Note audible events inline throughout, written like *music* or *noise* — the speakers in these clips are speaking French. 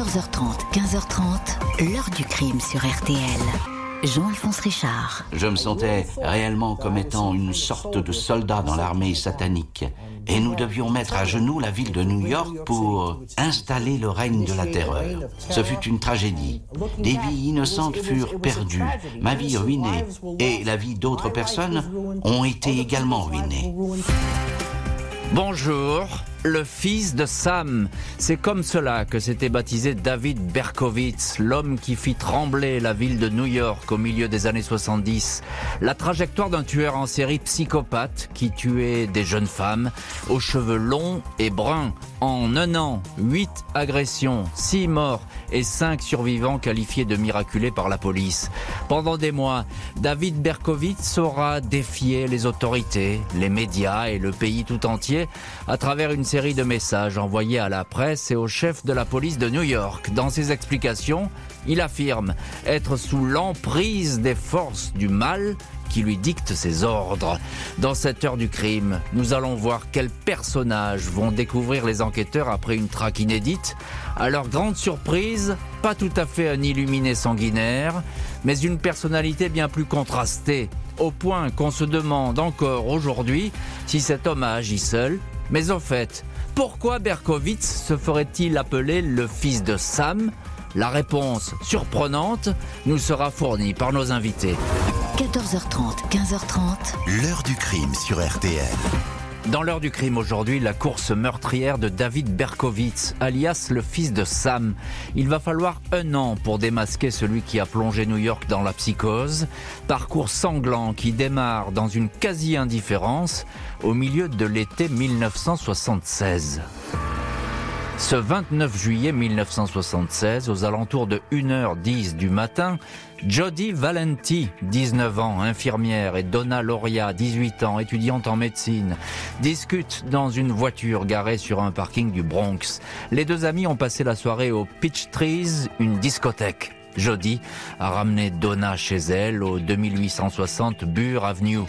14h30, 15h30, l'heure du crime sur RTL. Jean-Alphonse Richard. Je me sentais réellement comme étant une sorte de soldat dans l'armée satanique. Et nous devions mettre à genoux la ville de New York pour installer le règne de la terreur. Ce fut une tragédie. Des vies innocentes furent perdues, ma vie ruinée, et la vie d'autres personnes ont été également ruinées. Bonjour, le fils de Sam. C'est comme cela que s'était baptisé David Berkowitz, l'homme qui fit trembler la ville de New York au milieu des années 70. La trajectoire d'un tueur en série psychopathe qui tuait des jeunes femmes aux cheveux longs et bruns. En un an, huit agressions, six morts et cinq survivants qualifiés de miraculés par la police. Pendant des mois, David Berkowitz aura défié les autorités, les médias et le pays tout entier à travers une série de messages envoyés à la presse et au chef de la police de New York. Dans ses explications, il affirme être sous l'emprise des forces du mal qui lui dictent ses ordres. Dans cette heure du crime, nous allons voir quels personnages vont découvrir les enquêteurs après une traque inédite. À leur grande surprise, pas tout à fait un illuminé sanguinaire, mais une personnalité bien plus contrastée, au point qu'on se demande encore aujourd'hui si cet homme a agi seul. Mais au fait, pourquoi Berkowitz se ferait-il appeler le fils de Sam? La réponse surprenante nous sera fournie par nos invités. 14h30, 15h30. L'heure du crime sur RTL. Dans l'heure du crime aujourd'hui, la course meurtrière de David Berkowitz, alias le fils de Sam. Il va falloir un an pour démasquer celui qui a plongé New York dans la psychose. Parcours sanglant qui démarre dans une quasi-indifférence au milieu de l'été 1976. Ce 29 juillet 1976, aux alentours de 1h10 du matin, Jody Valenti, 19 ans, infirmière, et Donna Loria, 18 ans, étudiante en médecine, discutent dans une voiture garée sur un parking du Bronx. Les deux amis ont passé la soirée au Pitch Trees, une discothèque. Jody a ramené Donna chez elle au 2860 Burr Avenue.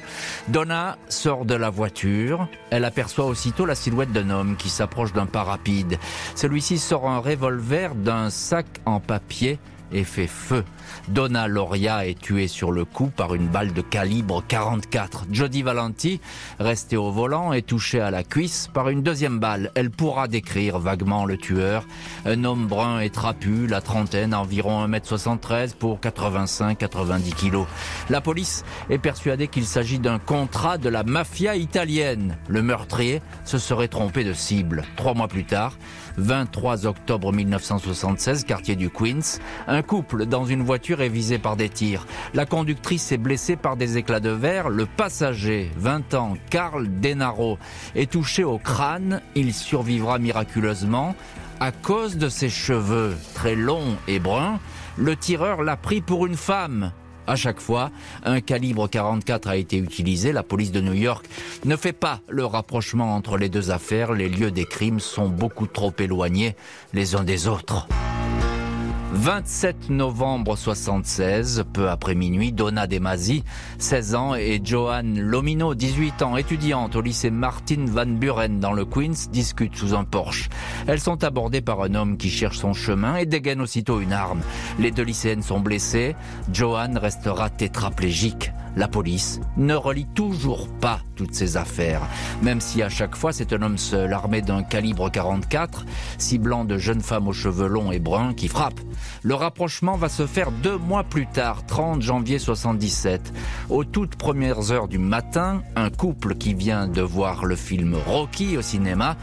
Donna sort de la voiture. Elle aperçoit aussitôt la silhouette d'un homme qui s'approche d'un pas rapide. Celui-ci sort un revolver d'un sac en papier et fait feu. Donna Loria est tuée sur le coup par une balle de calibre 44. Jody Valenti, restée au volant, est touchée à la cuisse par une deuxième balle. Elle pourra décrire vaguement le tueur. Un homme brun et trapu, la trentaine, environ 1m73 pour 85-90 kilos. La police est persuadée qu'il s'agit d'un contrat de la mafia italienne. Le meurtrier se serait trompé de cible. Trois mois plus tard, 23 octobre 1976, quartier du Queens, un couple dans une voiture est visé par des tirs. La conductrice est blessée par des éclats de verre. Le passager, 20 ans, Carl Denaro, est touché au crâne. Il survivra miraculeusement. À cause de ses cheveux très longs et bruns, le tireur l'a pris pour une femme. À chaque fois, un calibre 44 a été utilisé. La police de New York ne fait pas le rapprochement entre les deux affaires. Les lieux des crimes sont beaucoup trop éloignés les uns des autres. 27 novembre 76, peu après minuit, Donna Demasi, 16 ans, et Joanne Lomino, 18 ans, étudiante au lycée Martin Van Buren dans le Queens, discutent sous un Porsche. Elles sont abordées par un homme qui cherche son chemin et dégaine aussitôt une arme. Les deux lycéennes sont blessées. Joanne restera tétraplégique. La police ne relie toujours pas toutes ces affaires, même si à chaque fois c'est un homme seul, armé d'un calibre 44, ciblant de jeunes femmes aux cheveux longs et bruns qui frappe. Le rapprochement va se faire deux mois plus tard, 30 janvier 77. Aux toutes premières heures du matin, un couple qui vient de voir le film Rocky au cinéma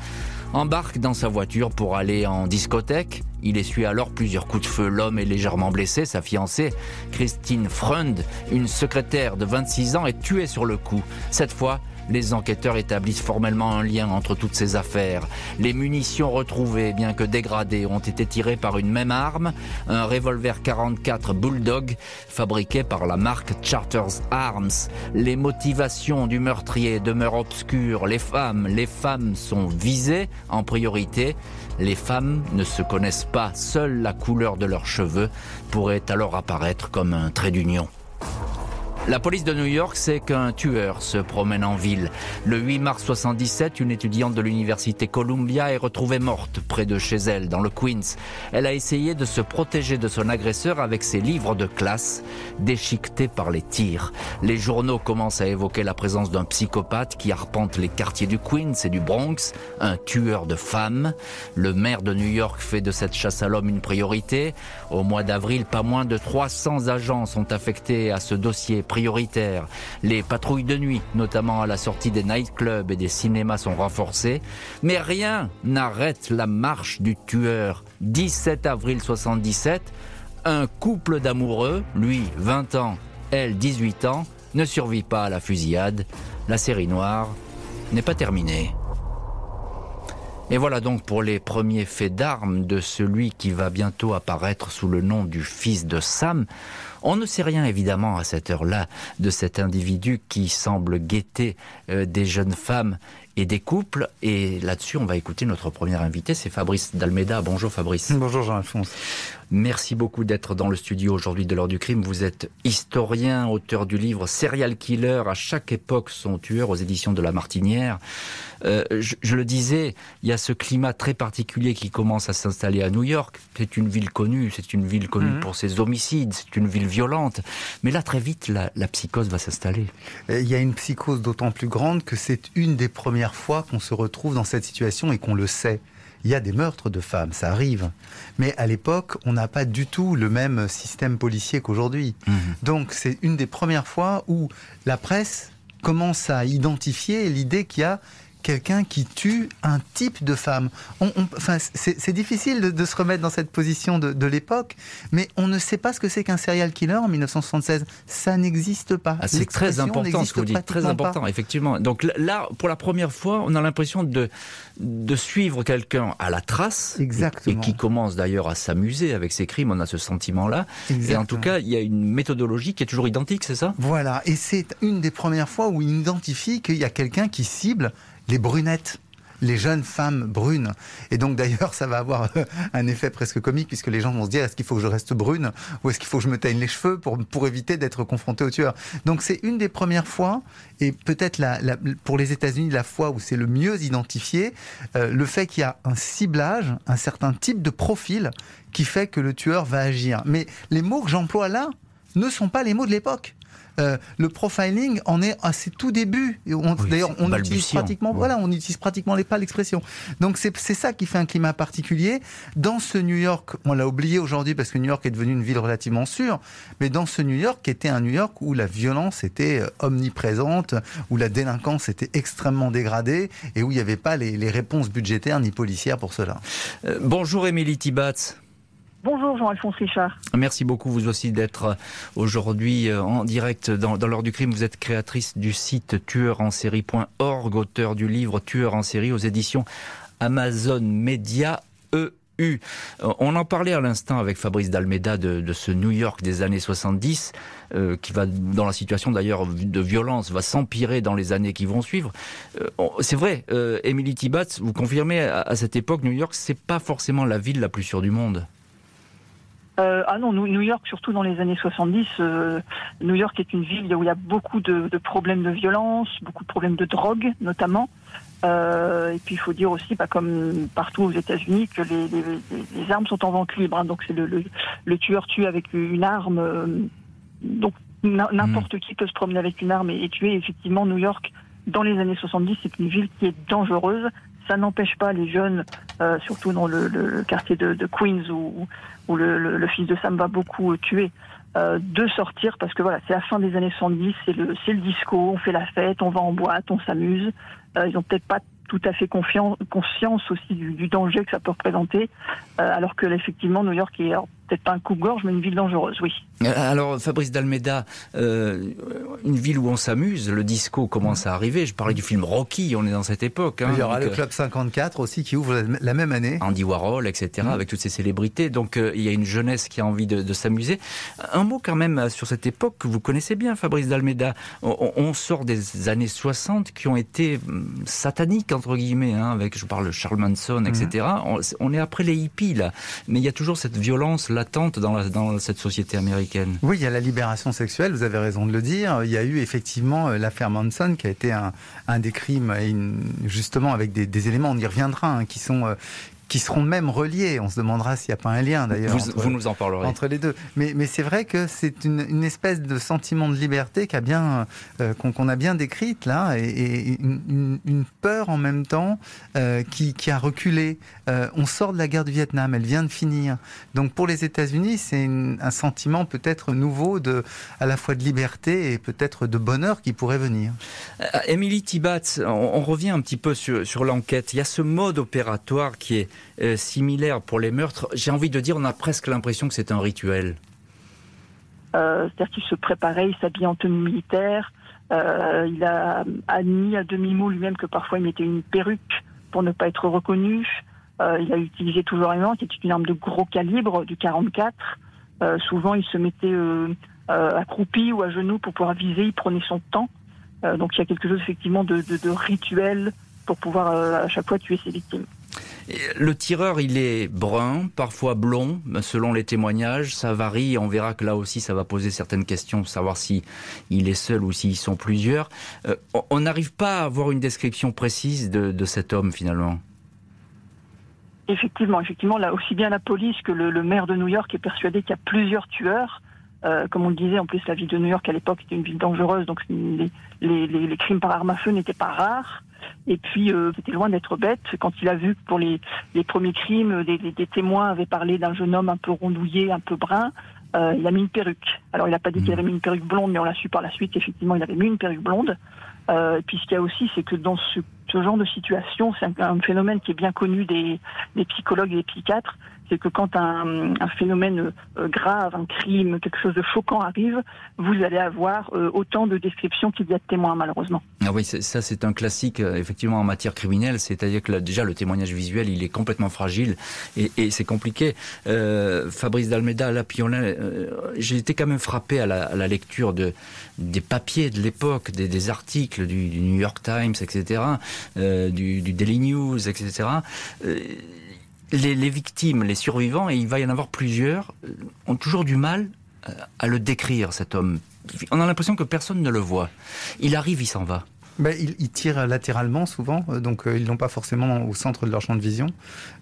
embarque dans sa voiture pour aller en discothèque. Il essuie alors plusieurs coups de feu. L'homme est légèrement blessé. Sa fiancée, Christine Freund, une secrétaire de 26 ans, est tuée sur le coup. Cette fois, les enquêteurs établissent formellement un lien entre toutes ces affaires. Les munitions retrouvées, bien que dégradées, ont été tirées par une même arme, un revolver 44 Bulldog fabriqué par la marque Charters Arms. Les motivations du meurtrier demeurent obscures. Les femmes, les femmes sont visées en priorité. Les femmes ne se connaissent pas. Seule la couleur de leurs cheveux pourrait alors apparaître comme un trait d'union. La police de New York sait qu'un tueur se promène en ville. Le 8 mars 77, une étudiante de l'université Columbia est retrouvée morte près de chez elle, dans le Queens. Elle a essayé de se protéger de son agresseur avec ses livres de classe, déchiquetés par les tirs. Les journaux commencent à évoquer la présence d'un psychopathe qui arpente les quartiers du Queens et du Bronx, un tueur de femmes. Le maire de New York fait de cette chasse à l'homme une priorité. Au mois d'avril, pas moins de 300 agents sont affectés à ce dossier Les patrouilles de nuit, notamment à la sortie des nightclubs et des cinémas, sont renforcées. Mais rien n'arrête la marche du tueur. 17 avril 77, un couple d'amoureux, lui 20 ans, elle 18 ans, ne survit pas à la fusillade. La série noire n'est pas terminée. Et voilà donc pour les premiers faits d'armes de celui qui va bientôt apparaître sous le nom du fils de Sam. On ne sait rien évidemment à cette heure-là de cet individu qui semble guetter euh, des jeunes femmes et des couples. Et là-dessus, on va écouter notre premier invité, c'est Fabrice Dalmeda. Bonjour Fabrice. Bonjour Jean-Alphonse. Merci beaucoup d'être dans le studio aujourd'hui de l'heure du crime. Vous êtes historien, auteur du livre Serial Killer, à chaque époque son tueur aux éditions de La Martinière. Euh, je, je, le disais, il y a ce climat très particulier qui commence à s'installer à New York. C'est une ville connue, c'est une ville connue mmh. pour ses homicides, c'est une ville violente. Mais là, très vite, la, la psychose va s'installer. Il y a une psychose d'autant plus grande que c'est une des premières fois qu'on se retrouve dans cette situation et qu'on le sait il y a des meurtres de femmes, ça arrive. Mais à l'époque, on n'a pas du tout le même système policier qu'aujourd'hui. Mmh. Donc c'est une des premières fois où la presse commence à identifier l'idée qu'il y a quelqu'un qui tue un type de femme. On, on, enfin, c'est difficile de, de, se remettre dans cette position de, de l'époque, mais on ne sait pas ce que c'est qu'un serial killer en 1976. Ça n'existe pas. Ah, c'est très important ce que vous dites, très important, pas. effectivement. Donc là, pour la première fois, on a l'impression de, de suivre quelqu'un à la trace, Exactement. et qui commence d'ailleurs à s'amuser avec ses crimes. On a ce sentiment-là. Et en tout cas, il y a une méthodologie qui est toujours identique, c'est ça? Voilà. Et c'est une des premières fois où il identifie qu'il y a quelqu'un qui cible les brunettes les jeunes femmes brunes. Et donc d'ailleurs, ça va avoir un effet presque comique puisque les gens vont se dire est-ce qu'il faut que je reste brune ou est-ce qu'il faut que je me teigne les cheveux pour, pour éviter d'être confronté au tueur. Donc c'est une des premières fois et peut-être la, la, pour les États-Unis la fois où c'est le mieux identifié, euh, le fait qu'il y a un ciblage, un certain type de profil qui fait que le tueur va agir. Mais les mots que j'emploie là ne sont pas les mots de l'époque. Euh, le profiling en est à ses tout débuts. Oui, D'ailleurs, on utilise pratiquement, ouais. voilà, on utilise pratiquement les, pas l'expression. Donc c'est ça qui fait un climat particulier. Dans ce New York, on l'a oublié aujourd'hui parce que New York est devenu une ville relativement sûre, mais dans ce New York qui était un New York où la violence était euh, omniprésente, où la délinquance était extrêmement dégradée et où il n'y avait pas les, les, réponses budgétaires ni policières pour cela. Euh, bonjour Émilie Tibatz. Bonjour Jean-Alphonse Richard. Merci beaucoup vous aussi d'être aujourd'hui en direct dans, l'heure du crime. Vous êtes créatrice du site tueurensérie.org, auteur du livre Tueur en série aux éditions Amazon Media E. U. On en parlait à l'instant avec Fabrice Dalmeda de, ce New York des années 70, euh, qui va, dans la situation d'ailleurs de violence, va s'empirer dans les années qui vont suivre. Euh, c'est vrai, euh, Emily Tibatz, vous confirmez à, à cette époque, New York, c'est pas forcément la ville la plus sûre du monde. Euh, ah non, New York, surtout dans les années 70, euh, New York est une ville où il y a beaucoup de, de problèmes de violence, beaucoup de problèmes de drogue notamment. Euh, et puis il faut dire aussi, bah, comme partout aux États-Unis, que les, les, les, armes sont en vente libre. Hein, donc c'est le, le, le, tueur tue avec une arme. Donc n'importe mmh. qui peut se promener avec une arme et, et tuer. Effectivement, New York, dans les années 70, c'est une ville qui est dangereuse ça n'empêche pas les jeunes, euh, surtout dans le, le, le quartier de, de, Queens où, où le, le, fils de Sam va beaucoup tuer, euh, de sortir parce que voilà, c'est la fin des années 70, c'est le, c'est le disco, on fait la fête, on va en boîte, on s'amuse. Euh, ils ont peut-être pas tout à fait confiance, conscience aussi du, du, danger que ça peut représenter, euh, alors que effectivement New York est peut-être pas un coupe-gorge, mais une ville dangereuse, oui. Alors, Fabrice Dalmeda, euh, une ville où on s'amuse, le disco commence à arriver. Je parlais du film Rocky, on est dans cette époque. Hein, Il y aura donc, le Club 54 aussi qui ouvre la même année. Andy Warhol, etc., mmh. avec toutes ces célébrités. Donc, euh, il y a une jeunesse qui a envie de, de s'amuser. Un mot quand même sur cette époque que vous connaissez bien, Fabrice Dalmeda. On, on sort des années 60 qui ont été sataniques, entre guillemets, hein, avec, je parle Charles Manson, etc. Mmh. On, on, est après les hippies, là. Mais il y a toujours cette violence latente dans, la, dans cette société américaine. Oui, il y a la libération sexuelle, vous avez raison de le dire. Il y a eu effectivement l'affaire Manson qui a été un, des crimes, justement avec des, éléments, on y reviendra, hein, qui sont qui seront même reliés. On se demandera s'il n'y a pas un lien d'ailleurs. Vous, nous en parlerez. Entre les deux. Mais, mais c'est vrai que c'est une, une, espèce de sentiment de liberté qu'a bien, euh, qu'on, a bien décrite là, et, une, une, peur en même temps euh, qui, qui, a reculé. Euh, on sort de la guerre du Vietnam, elle vient de finir. Donc pour les États-Unis, c'est un sentiment peut-être nouveau de, à la fois de liberté et peut-être de bonheur qui pourrait venir. Émilie Tibat, on, on, revient un petit peu sur, sur l'enquête. Il y a ce mode opératoire qui est euh, similaire pour les meurtres. J'ai envie de dire, on a presque l'impression que c'est un rituel. Euh, c'est-à-dire qu'il se préparait, il s'habillait en tenue militaire. Euh, il a admis à demi-mot lui-même que parfois il mettait une perruque pour ne pas être reconnu. il a utilisé toujours une arme est une arme de gros calibre, du 44. souvent, il se mettait accroupi ou à genoux pour pouvoir viser. Il prenait son temps. donc, il y a quelque chose effectivement de rituel pour pouvoir à chaque fois tuer ses victimes. Le tireur, il est brun, parfois blond, selon les témoignages. Ça varie. On verra que là aussi, ça va poser certaines questions, savoir si il est seul ou s'ils sont plusieurs. Euh, on n'arrive pas à avoir une description précise de, cet homme finalement. Effectivement, effectivement, là aussi bien la police que le, maire de New York est persuadé qu'il y a plusieurs tueurs. Euh, comme on le disait, en plus la ville de New York à l'époque était une ville dangereuse, donc les, les crimes par arme à feu n'étaient pas rares. Et puis, euh, c'était loin d'être bête quand il a vu que pour les, les premiers crimes, des, des, témoins avaient parlé d'un jeune homme un peu rondouillé, un peu brun. Euh, il a mis une perruque. Alors, il n'a pas dit qu'il avait mis une perruque blonde, mais on l'a su par la suite qu'effectivement, il avait mis une perruque blonde. Euh, et puis, ce qu'il y a aussi, c'est que dans ce, ce, genre de situation, c'est un, un, phénomène qui est bien connu des, des psychologues et des psychiatres, c'est que quand un, phénomène euh, grave, un crime, quelque chose de choquant arrive, vous allez avoir euh, autant de descriptions qu'il y a de témoins, malheureusement. Ah oui, ça c'est un classique, euh, effectivement, en matière criminelle, c'est-à-dire que déjà le témoignage visuel, il est complètement fragile et, c'est compliqué. Fabrice Dalmeda, là, j'ai été quand même frappé à la, lecture de, des papiers de l'époque, des, articles du, New York Times, etc., du, Daily News, etc les, victimes, les survivants, et il va y en avoir plusieurs, euh, ont toujours du mal euh, à le décrire, cet homme. On a l'impression que personne ne le voit. Il arrive, il s'en va ben, ils, tirent latéralement souvent, euh, donc euh, ils l'ont pas forcément au centre de leur champ de vision.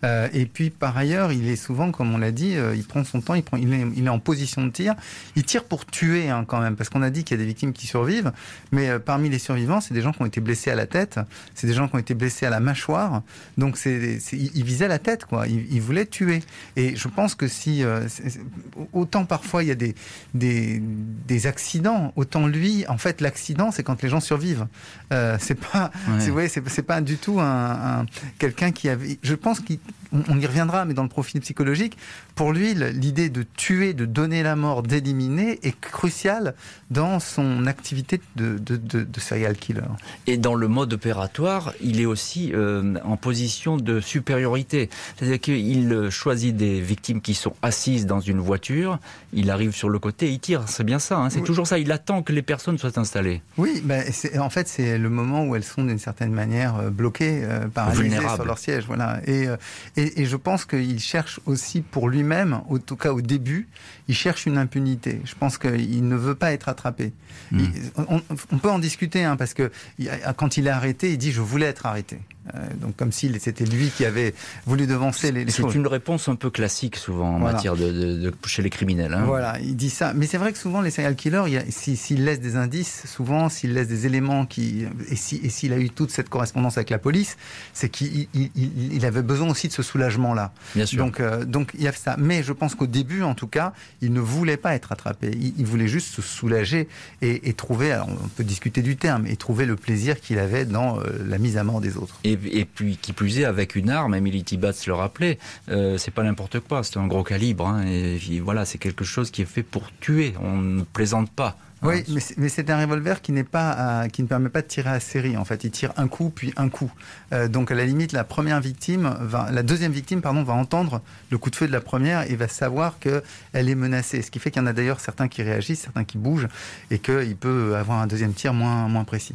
Euh, et puis par ailleurs, il est souvent, comme on l'a dit, il prend son temps, il, prend, il, est, il est en position de tir. Il tire pour tuer hein, quand même, parce qu'on a dit qu'il y a des victimes qui survivent, mais parmi les survivants, c'est des gens qui ont été blessés à la tête, c'est des gens qui ont été blessés à la mâchoire. Donc c'est, il visait la tête, quoi. Il, il, voulait tuer. Et je pense que si autant parfois il y a des, des, des accidents, autant lui, en fait, l'accident, c'est quand les gens survivent. Euh, c'est pas, c'est pas du tout un, quelqu'un qui avait. Je pense qu'on y reviendra, mais dans le profil psychologique, pour lui, l'idée de tuer, de donner la mort, d'éliminer est cruciale dans son activité de, de, serial killer. Et dans le mode opératoire, il est aussi euh, en position de supériorité. C'est-à-dire qu'il choisit des victimes qui sont assises dans une voiture, il arrive sur le côté, il tire. C'est bien ça, hein. c'est toujours ça. Il attend que les personnes soient installées. Oui, ben, en fait, c'est le moment où elles sont d'une certaine manière euh, bloquées, euh, paralysées sur leur siège. Voilà. Euh, et, et, je pense qu'il cherche aussi pour lui-même, en tout cas au début, il cherche une impunité. Je pense qu'il ne veut pas être attrapé. Hmm. on, peut en discuter, hein, parce que quand il est arrêté, il dit je voulais être arrêté. Donc comme si c'était lui qui avait voulu devancer les, choses. C'est une réponse un peu classique souvent en matière de, de, chez les criminels. Hein. Voilà, il dit ça. Mais c'est vrai que souvent les serial killers, s'il laisse des indices, souvent s'il laisse des éléments qui et s'il si, a eu toute cette correspondance avec la police, c'est qu'il il, avait besoin aussi de ce soulagement-là. Bien sûr. Donc, euh, donc il y a ça. Mais je pense qu'au début, en tout cas, il ne voulait pas être attrapé. Il, voulait juste se soulager et, trouver, alors on peut discuter du terme, et trouver le plaisir qu'il avait dans euh, la mise à mort des autres. Et, puis, qui plus est, avec une arme, Emily Tibbats le rappelait, euh, c'est pas n'importe quoi, c'est un gros calibre. Hein, et voilà, c'est quelque chose qui est fait pour tuer. On ne plaisante pas. Oui, mais c'est un revolver qui n'est pas qui ne permet pas de tirer à série. En fait, il tire un coup puis un coup. Euh, donc à la limite, la première victime, la deuxième victime, pardon, va entendre le coup de feu de la première et va savoir que elle est menacée. Ce qui fait qu'il y en a d'ailleurs certains qui réagissent, certains qui bougent et qu'il peut avoir un deuxième tir moins moins précis.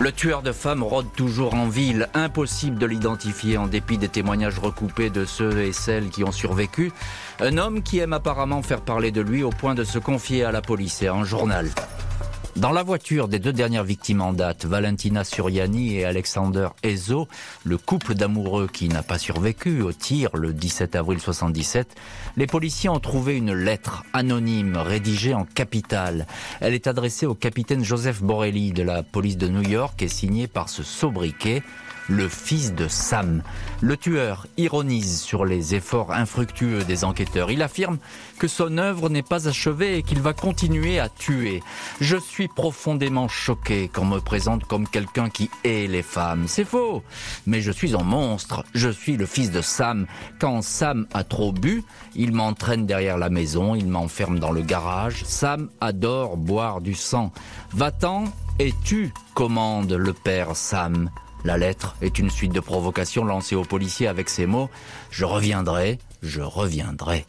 Le tueur de femmes rôde toujours en ville, impossible de l'identifier en dépit des témoignages recoupés de ceux et celles qui ont survécu. Un homme qui aime apparemment faire parler de lui au point de se confier à la police et à un journal. Dans la voiture des deux dernières victimes en date, Valentina Suriani et Alexander Ezo, le couple d'amoureux qui n'a pas survécu au tir le 17 avril 77, les policiers ont trouvé une lettre anonyme rédigée en capitale. Elle est adressée au capitaine Joseph Borelli de la police de New York et signée par ce sobriquet le fils de Sam. Le tueur ironise sur les efforts infructueux des enquêteurs. Il affirme que son œuvre n'est pas achevée et qu'il va continuer à tuer. Je suis profondément choqué qu'on me présente comme quelqu'un qui hait les femmes. C'est faux. Mais je suis un monstre. Je suis le fils de Sam. Quand Sam a trop bu, il m'entraîne derrière la maison, il m'enferme dans le garage. Sam adore boire du sang. Va-t'en et tu, commande le père Sam. La lettre est une suite de provocations lancées aux policiers avec ces mots ⁇ Je reviendrai, je reviendrai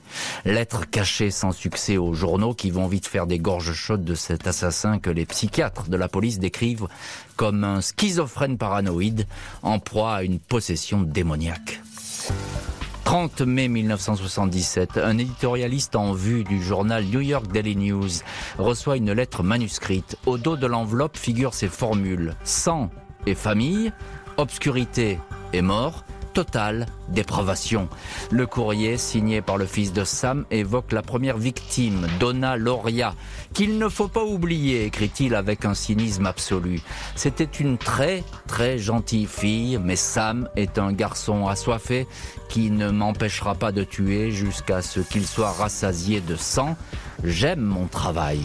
⁇ Lettre cachée sans succès aux journaux qui vont vite faire des gorges chaudes de cet assassin que les psychiatres de la police décrivent comme un schizophrène paranoïde en proie à une possession démoniaque. 30 mai 1977, un éditorialiste en vue du journal New York Daily News reçoit une lettre manuscrite. Au dos de l'enveloppe figurent ces formules. Sang et famille, obscurité et mort, totale dépravation. Le courrier, signé par le fils de Sam, évoque la première victime, Donna Loria, qu'il ne faut pas oublier, écrit-il avec un cynisme absolu. C'était une très, très gentille fille, mais Sam est un garçon assoiffé qui ne m'empêchera pas de tuer jusqu'à ce qu'il soit rassasié de sang. J'aime mon travail.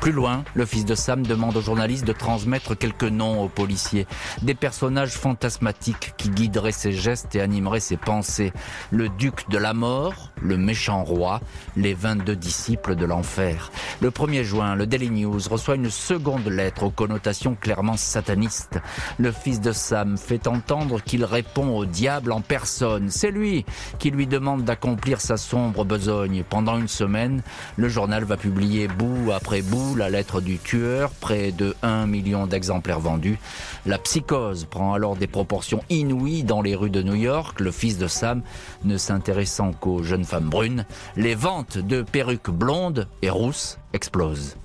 Plus loin, le fils de Sam demande aux journalistes de transmettre quelques noms aux policiers, des personnages fantasmatiques qui guideraient ses gestes et animeraient ses pensées. Le duc de la mort, le méchant roi, les 22 disciples de l'enfer. Le 1er juin, le Daily News reçoit une seconde lettre aux connotations clairement satanistes. Le fils de Sam fait entendre qu'il répond au diable en personne. C'est lui qui lui demande d'accomplir sa sombre besogne. Pendant une semaine, le journal va publier bout après bout la lettre du tueur, près de 1 million d'exemplaires vendus. La psychose prend alors des proportions inouïes dans les rues de New York, le fils de Sam ne s'intéressant qu'aux jeunes femmes brunes. Les ventes de perruques blondes et rousses explosent.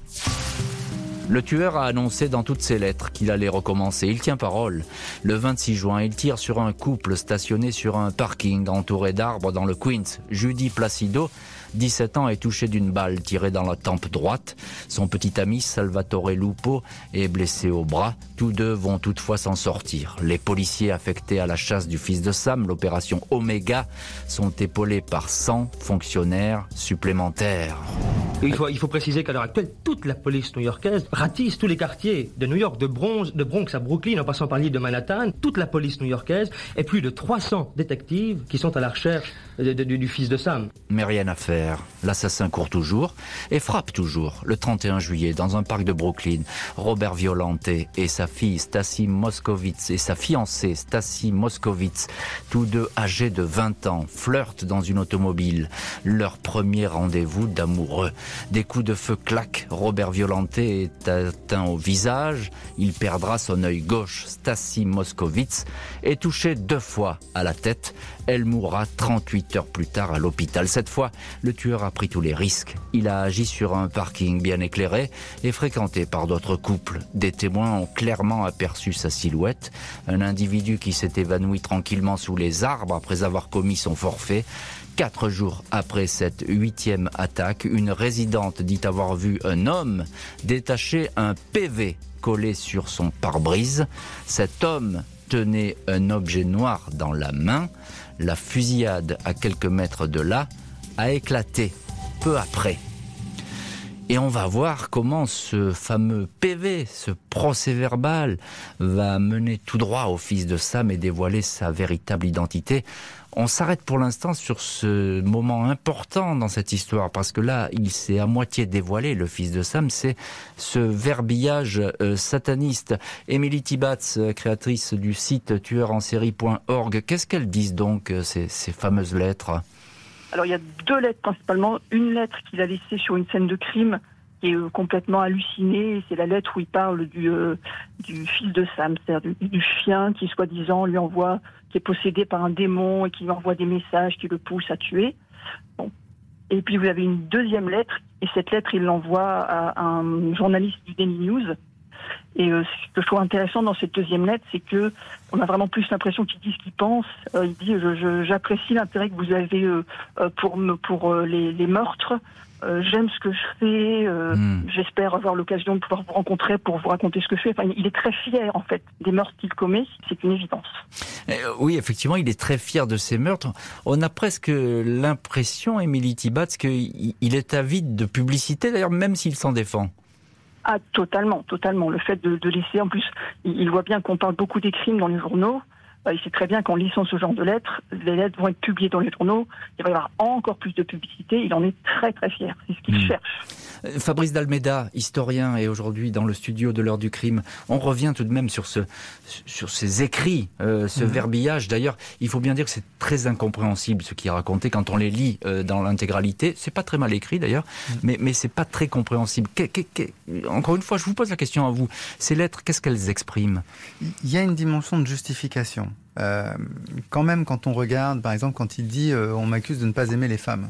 Le tueur a annoncé dans toutes ses lettres qu'il allait recommencer. Il tient parole. Le 26 juin, il tire sur un couple stationné sur un parking entouré d'arbres dans le Queens. Judy Placido 17 ans, est touché d'une balle tirée dans la tempe droite. Son petit ami Salvatore Lupo est blessé au bras. Tous deux vont toutefois s'en sortir. Les policiers affectés à la chasse du fils de Sam, l'opération Omega, sont épaulés par 100 fonctionnaires supplémentaires. Il faut, préciser qu'à l'heure actuelle, toute la police new-yorkaise ratisse tous les quartiers de New York, de, Bronx, de Bronx à Brooklyn, en passant par l'île de Manhattan, toute la police new-yorkaise et plus de 300 détectives qui sont à la recherche Mais rien à faire. L'assassin court toujours et frappe toujours. Le 31 juillet, dans un parc de Brooklyn, Robert Violante et sa fille Stacy Moskowitz et sa fiancée Stacy Moskowitz, tous deux âgés de 20 ans, flirtent dans une automobile. Leur premier rendez-vous d'amoureux. Des coups de feu claquent. Robert Violante est atteint au visage. Il perdra son œil gauche. Stacy Moskowitz est touchée deux fois à la tête. Elle mourra 38 heures plus tard à l'hôpital. Cette fois, le tueur a pris tous les risques. Il a agi sur un parking bien éclairé et fréquenté par d'autres couples. Des témoins ont clairement aperçu sa silhouette. Un individu qui s'est évanoui tranquillement sous les arbres après avoir commis son forfait. Quatre jours après cette huitième attaque, une résidente dit avoir vu un homme détacher un PV collé sur son pare-brise. Cet homme tenait un objet noir dans la main. La fusillade à quelques mètres de là a éclaté peu après. Et on va voir comment ce fameux PV, ce procès verbal, va mener tout droit au fils de Sam et dévoiler sa véritable identité. On s'arrête pour l'instant sur ce moment important dans cette histoire, parce que là, il s'est à moitié dévoilé, le fils de Sam, c'est ce verbillage euh, sataniste. Émilie Tibatz, euh, créatrice du site tueurensérie.org, qu'est-ce qu'elles disent donc, euh, ces fameuses lettres? Alors il y a deux lettres principalement. Une lettre qu'il a laissée sur une scène de crime qui est euh, complètement halluciné. C'est la lettre où il parle du, euh, du fils de Sam, c'est-à-dire du, du, chien qui, soi-disant, lui envoie, qui est possédé par un démon et qui lui envoie des messages qui le poussent à tuer. Bon. Et puis vous avez une deuxième lettre, et cette lettre, il l'envoie à un journaliste du Daily News. Et euh, ce que je trouve intéressant dans cette deuxième lettre, c'est que on a vraiment plus l'impression qu'il dit ce qu'il pense. Euh, il dit j'apprécie l'intérêt que vous avez euh, pour me, pour les, les meurtres. J'aime ce que je fais, hmm. j'espère avoir l'occasion de pouvoir vous rencontrer pour vous raconter ce que je fais. Enfin, il est très fier en fait des meurtres qu'il commet, c'est une évidence. Oui, effectivement, il est très fier de ses meurtres. On a presque l'impression, Émilie Tibatz, qu'il est avide de publicité, d'ailleurs, même s'il s'en défend. Ah, totalement, totalement. Le fait de, de laisser, en plus, il voit bien qu'on parle beaucoup des crimes dans les journaux. Euh, il sait très bien qu'en lisant ce genre de lettres, les lettres vont être publiées dans les journaux, il va y avoir encore plus de publicité, il en est très très fier, c'est ce qu'il hmm. cherche. Euh, Fabrice Dalmeda, historien et aujourd'hui dans le studio de l'heure du crime, on revient tout de même sur, ce, sur ces écrits, euh, ce hmm. verbillage. D'ailleurs, il faut bien dire que c'est très incompréhensible ce qui est raconté quand on les lit dans l'intégralité. C'est pas très mal écrit d'ailleurs, hmm. mais, mais c'est pas très compréhensible. encore une fois, je vous pose la question à vous. Ces lettres, qu'est-ce qu'elles expriment? Il y a une dimension de justification. Euh, quand même, quand on regarde, par exemple, quand il dit euh, on m'accuse de ne pas aimer les femmes.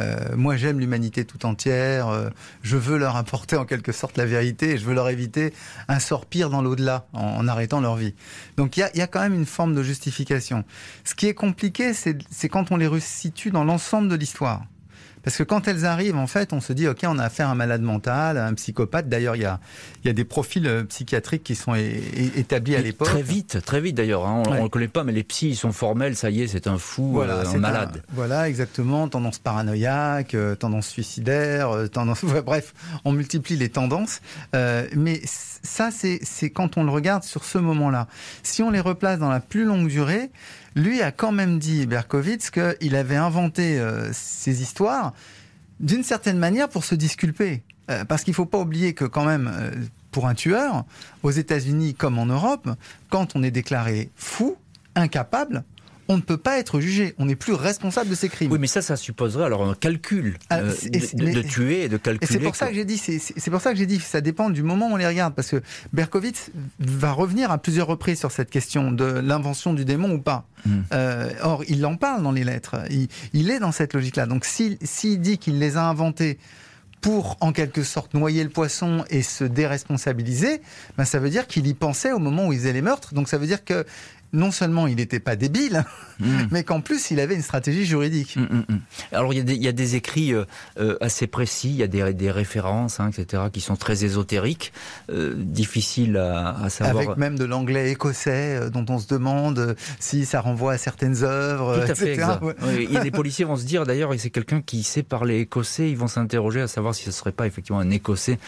Euh, moi, j'aime l'humanité tout entière. je veux leur apporter en quelque sorte la vérité et je veux leur éviter un sort pire dans l'au-delà en, arrêtant leur vie. Donc, il y, y a, quand même une forme de justification. Ce qui est compliqué, c'est quand on les resitue dans l'ensemble de l'histoire. Parce que quand elles arrivent, en fait, on se dit, OK, on a affaire à un malade mental, à un psychopathe. D'ailleurs, il y a, y a des profils euh, psychiatriques qui sont établis à l'époque. Très vite, très vite d'ailleurs. Hein. On ne le connaît pas, mais les psys, ils sont formels, ça y est, c'est un fou, voilà, euh, un malade. voilà, exactement. Tendance paranoïaque, euh, tendance suicidaire, tendance... *laughs* bref, on multiplie les tendances. mais ça, c'est quand on le regarde sur ce moment-là. Si on les replace dans la plus longue durée, lui a quand même dit, Berkowitz, qu'il avait inventé euh, ces histoires d'une certaine manière pour se disculper. Euh, parce qu'il ne faut pas oublier que quand même, euh, pour un tueur, aux États-Unis comme en Europe, quand on est déclaré fou, incapable, on ne peut pas être jugé. On n'est plus responsable de ces crimes. Oui, mais ça, ça supposerait alors un calcul ah, euh, de, tuer et de calculer. C'est pour ça que j'ai dit. C'est pour ça que j'ai dit. Ça dépend du moment où on les regarde, parce que Berkowitz va revenir à plusieurs reprises sur cette question de l'invention du démon ou pas. Hmm. Euh, or, il en parle dans les lettres. Il, est dans cette logique-là. Donc, s'il dit qu'il les a inventés pour en quelque sorte noyer le poisson et se déresponsabiliser, ben ça veut dire qu'il y pensait au moment où il faisait les meurtres. Donc ça veut dire que non seulement il n'était pas débile, *laughs* mm. mais qu'en plus il avait une stratégie juridique. Mm, mm, Alors il y, a des, écrits euh, euh, assez précis, il y a des, références, hein, etc., qui sont très ésotériques, euh, difficiles à, savoir. Avec même de l'anglais écossais, dont on se demande si ça renvoie à certaines œuvres, Tout à Fait, y a des *laughs* policiers vont se dire d'ailleurs, et c'est quelqu'un qui sait parler écossais, ils vont s'interroger à savoir si ce ne serait pas effectivement un écossais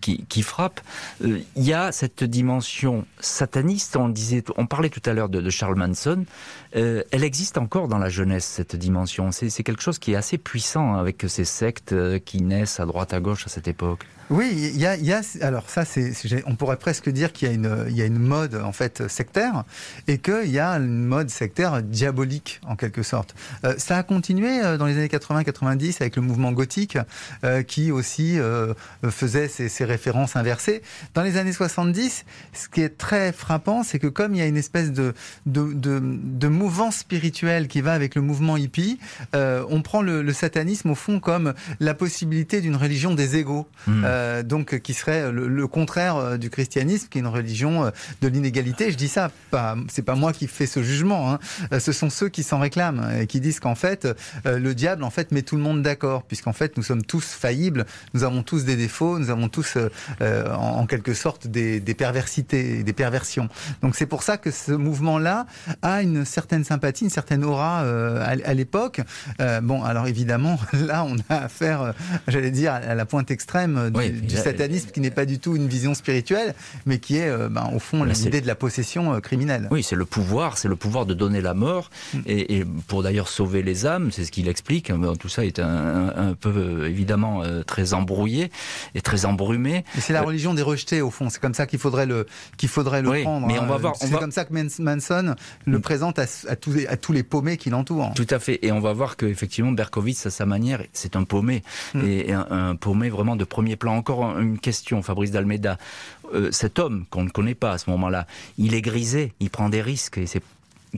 qui, qui, frappe. Il y a cette dimension sataniste, on disait, on parlait tout à l'heure de, Charles Manson. Euh, elle existe encore dans la jeunesse, cette dimension. C'est quelque chose qui est assez puissant avec ces sectes euh, qui naissent à droite à gauche à cette époque. Oui, il y a, y a, alors ça, c'est, on pourrait presque dire qu'il y a une, il y a une mode en fait sectaire et qu'il y a une mode sectaire diabolique en quelque sorte. Euh, ça a continué euh, dans les années 80-90 avec le mouvement gothique euh, qui aussi euh, faisait ces, ces, références inversées. Dans les années 70, ce qui est très frappant, c'est que comme il y a une espèce de, de, de, de mouvance spirituelle qui va avec le mouvement hippie, on prend le, le, satanisme au fond comme la possibilité d'une religion des égaux. Mmh. Euh, donc qui serait le, contraire euh, du christianisme, qui est une religion euh, de l'inégalité. Je dis ça, pas, c'est pas moi qui fais ce jugement. Hein. Ce sont ceux qui s'en réclament et qui disent qu'en fait, le diable en fait met tout le monde d'accord, puisqu'en fait nous sommes tous faillibles, nous avons tous des défauts, nous avons tous en, quelque sorte des, des perversités, des perversions. Donc c'est pour ça que ce mouvement-là a une certaine sympathie, une certaine aura à, l'époque. bon, alors évidemment, *laughs* là on a affaire, j'allais dire, à la pointe extrême du, du satanisme qui n'est pas du tout une vision spirituelle, mais qui est, euh, ben, au fond, l'idée de la possession euh, criminelle. Oui, c'est le pouvoir, c'est le pouvoir de donner la mort, mm. et, pour d'ailleurs sauver les âmes, c'est ce qu'il explique. Tout ça est un, peu, euh, évidemment, très embrouillé et très embrumé. c'est la religion des rejetés, au fond. C'est comme ça qu'il faudrait le, qu'il faudrait le prendre. Mais on va voir, on va, ça que Manson le mm. présente à, tous, à, tous, les paumés qui l'entourent. Tout à fait. Et on va voir qu'effectivement, Berkowitz, à sa manière, c'est un paumé. Mm. Et un, paumé vraiment de premier plan. Encore une question, Fabrice Dalmeda. Euh, cet homme qu'on ne connaît pas à ce moment-là, il est grisé, il prend des risques. Et c'est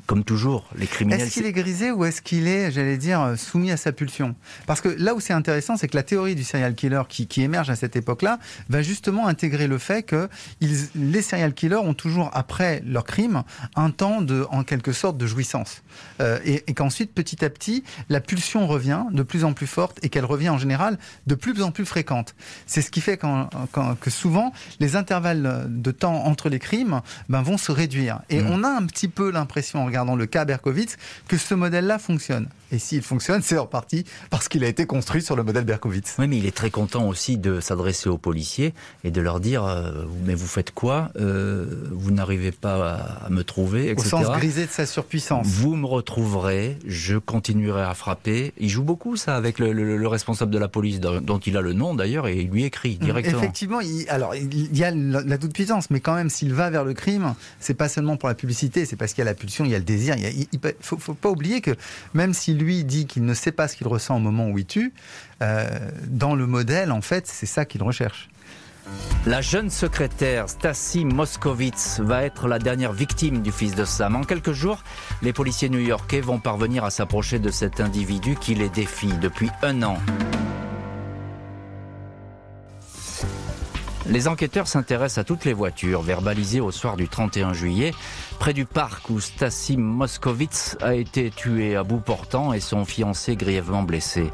comme toujours, les criminels. Est-ce qu'il est grisé ou est-ce qu'il est, j'allais dire, euh, soumis à sa pulsion? Parce que là où c'est intéressant, c'est que la théorie du serial killer qui, émerge à cette époque-là va justement intégrer le fait que les serial killers ont toujours, après leur crime, un temps de, en quelque sorte, de jouissance. Euh, et, qu'ensuite, petit à petit, la pulsion revient de plus en plus forte et qu'elle revient en général de plus en plus fréquente. C'est ce qui fait que souvent, les intervalles de temps entre les crimes ben, vont se réduire. Et mmh. on a un petit peu l'impression en regardant le cas Berkowitz, que ce modèle-là fonctionne. Et s'il fonctionne, c'est en partie parce qu'il a été construit sur le modèle Berkowitz. Oui, mais il est très content aussi de s'adresser aux policiers et de leur dire euh, Mais vous faites quoi euh, Vous n'arrivez pas à me trouver, etc. Au sens grisé de sa surpuissance. Vous me retrouverez, je continuerai à frapper. Il joue beaucoup ça avec le, responsable de la police, dont il a le nom d'ailleurs, et il lui écrit directement. Effectivement, il, alors il y a la, toute-puissance, mais quand même, s'il va vers le crime, c'est pas seulement pour la publicité, c'est parce qu'il y a la pulsion, il y a Il ne faut, pas oublier que même si lui dit qu'il ne sait pas ce qu'il ressent au moment où il tue, euh, dans le modèle, en fait, c'est ça qu'il recherche. La jeune secrétaire Stacy Moskowitz va être la dernière victime du fils de Sam. En quelques jours, les policiers new-yorkais vont parvenir à s'approcher de cet individu qui les défie depuis un an. Les enquêteurs s'intéressent à toutes les voitures verbalisées au soir du 31 juillet près du parc où Stacy Moskowitz a été tué à bout portant et son fiancé grièvement blessé.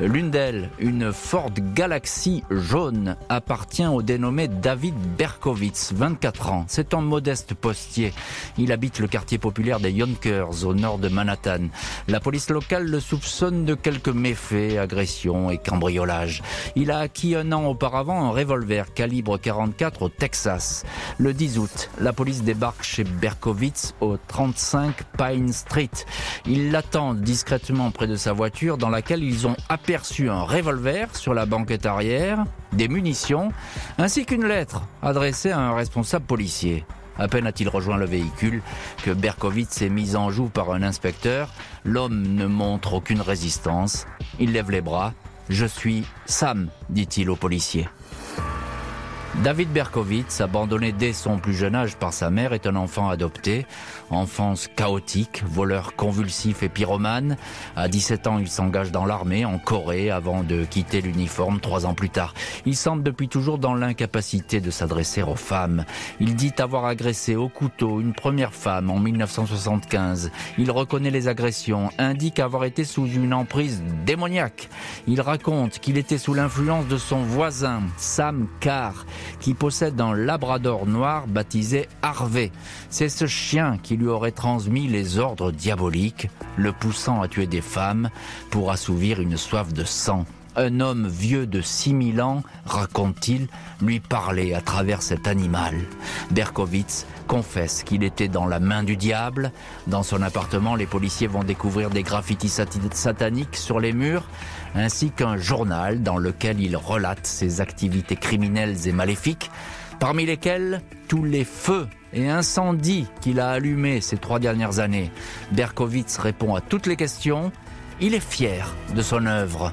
L'une d'elles, une Ford Galaxy jaune, appartient au dénommé David Berkowitz, 24 ans. C'est un modeste postier. Il habite le quartier populaire des Yonkers, au nord de Manhattan. La police locale le soupçonne de quelques méfaits, agressions et cambriolages. Il a acquis un an auparavant un revolver calibre 44 au Texas. Le 10 août, la police débarque chez Berkowitz au 35 Pine Street. Ils l'attendent discrètement près de sa voiture dans laquelle ils ont aperçu un revolver sur la banquette arrière, des munitions, ainsi qu'une lettre adressée à un responsable policier. À peine a-t-il rejoint le véhicule que Berkowitz est mis en joue par un inspecteur. L'homme ne montre aucune résistance. Il lève les bras. Je suis Sam, dit-il au policier. David Berkowitz, abandonné dès son plus jeune âge par sa mère, est un enfant adopté. Enfance chaotique, voleur convulsif et pyromane. À 17 ans, il s'engage dans l'armée en Corée avant de quitter l'uniforme trois ans plus tard. Il semble depuis toujours dans l'incapacité de s'adresser aux femmes. Il dit avoir agressé au couteau une première femme en 1975. Il reconnaît les agressions, indique avoir été sous une emprise démoniaque. Il raconte qu'il était sous l'influence de son voisin, Sam Carr qui possède un labrador noir baptisé Harvey. C'est ce chien qui lui aurait transmis les ordres diaboliques, le poussant à tuer des femmes pour assouvir une soif de sang. Un homme vieux de 6000 ans, raconte-t-il, lui parlait à travers cet animal. Berkowitz confesse qu'il était dans la main du diable. Dans son appartement, les policiers vont découvrir des graffitis sataniques sur les murs ainsi qu'un journal dans lequel il relate ses activités criminelles et maléfiques, parmi lesquelles tous les feux et incendies qu'il a allumés ces trois dernières années. Berkowitz répond à toutes les questions. Il est fier de son œuvre.